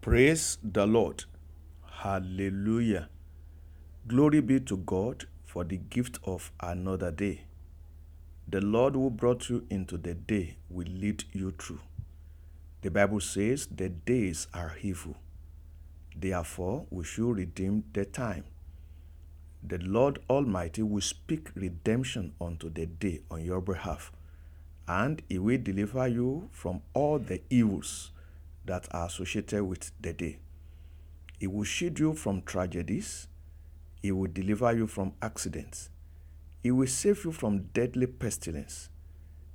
Praise the Lord. Hallelujah. Glory be to God for the gift of another day. The Lord who brought you into the day will lead you through. The Bible says the days are evil. Therefore, we should redeem the time. The Lord Almighty will speak redemption unto the day on your behalf, and He will deliver you from all the evils that are associated with the day. He will shield you from tragedies. He will deliver you from accidents. He will save you from deadly pestilence.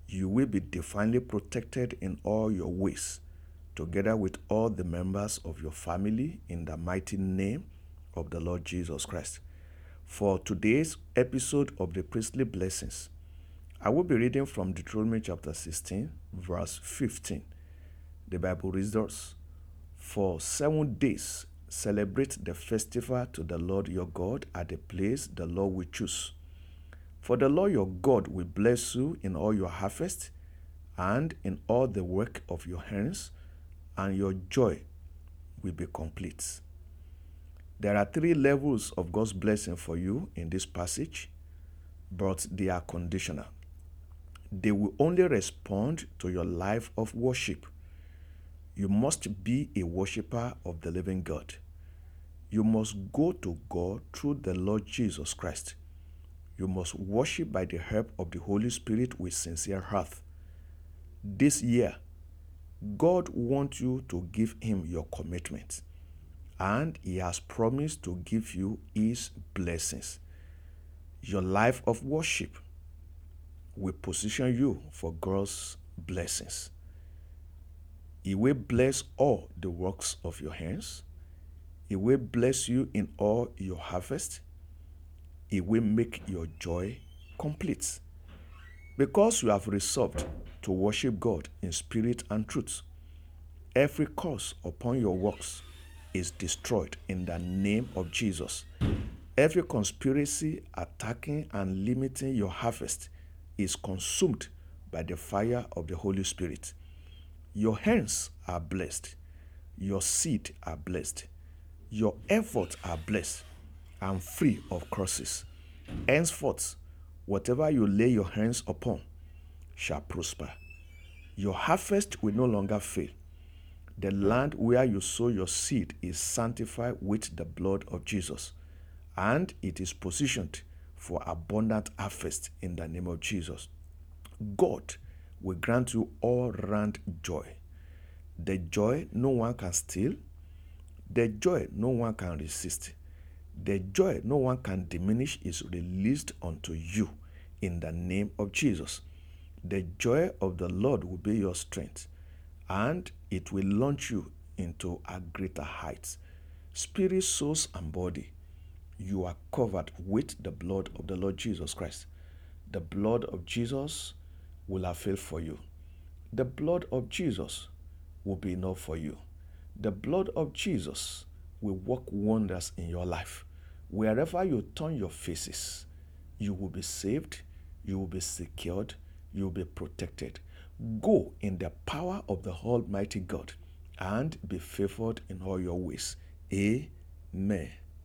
You will be divinely protected in all your ways, together with all the members of your family, in the mighty name of the Lord Jesus Christ. For today's episode of the Priestly Blessings, I will be reading from Deuteronomy chapter 16, verse 15. The Bible reads For seven days celebrate the festival to the Lord your God at the place the Lord will choose. For the Lord your God will bless you in all your harvest and in all the work of your hands, and your joy will be complete. There are three levels of God's blessing for you in this passage, but they are conditional. They will only respond to your life of worship. You must be a worshiper of the living God. You must go to God through the Lord Jesus Christ. You must worship by the help of the Holy Spirit with sincere heart. This year, God wants you to give Him your commitment, and He has promised to give you His blessings. Your life of worship will position you for God's blessings. He will bless all the works of your hands. He will bless you in all your harvest. He will make your joy complete. Because you have resolved to worship God in spirit and truth, every curse upon your works is destroyed in the name of Jesus. Every conspiracy attacking and limiting your harvest is consumed by the fire of the Holy Spirit. Your hands are blessed. Your seed are blessed. Your efforts are blessed and free of crosses. Henceforth, whatever you lay your hands upon shall prosper. Your harvest will no longer fail. The land where you sow your seed is sanctified with the blood of Jesus, and it is positioned for abundant harvest in the name of Jesus. God will grant you all round joy. The joy no one can steal, the joy no one can resist, the joy no one can diminish is released unto you in the name of Jesus. The joy of the Lord will be your strength, and it will launch you into a greater height. Spirit, soul, and body, you are covered with the blood of the Lord Jesus Christ. The blood of Jesus will avail for you. The blood of Jesus will be enough for you. The blood of Jesus will work wonders in your life. Wherever you turn your faces, you will be saved, you will be secured, you will be protected. Go in the power of the Almighty God and be favored in all your ways. Amen.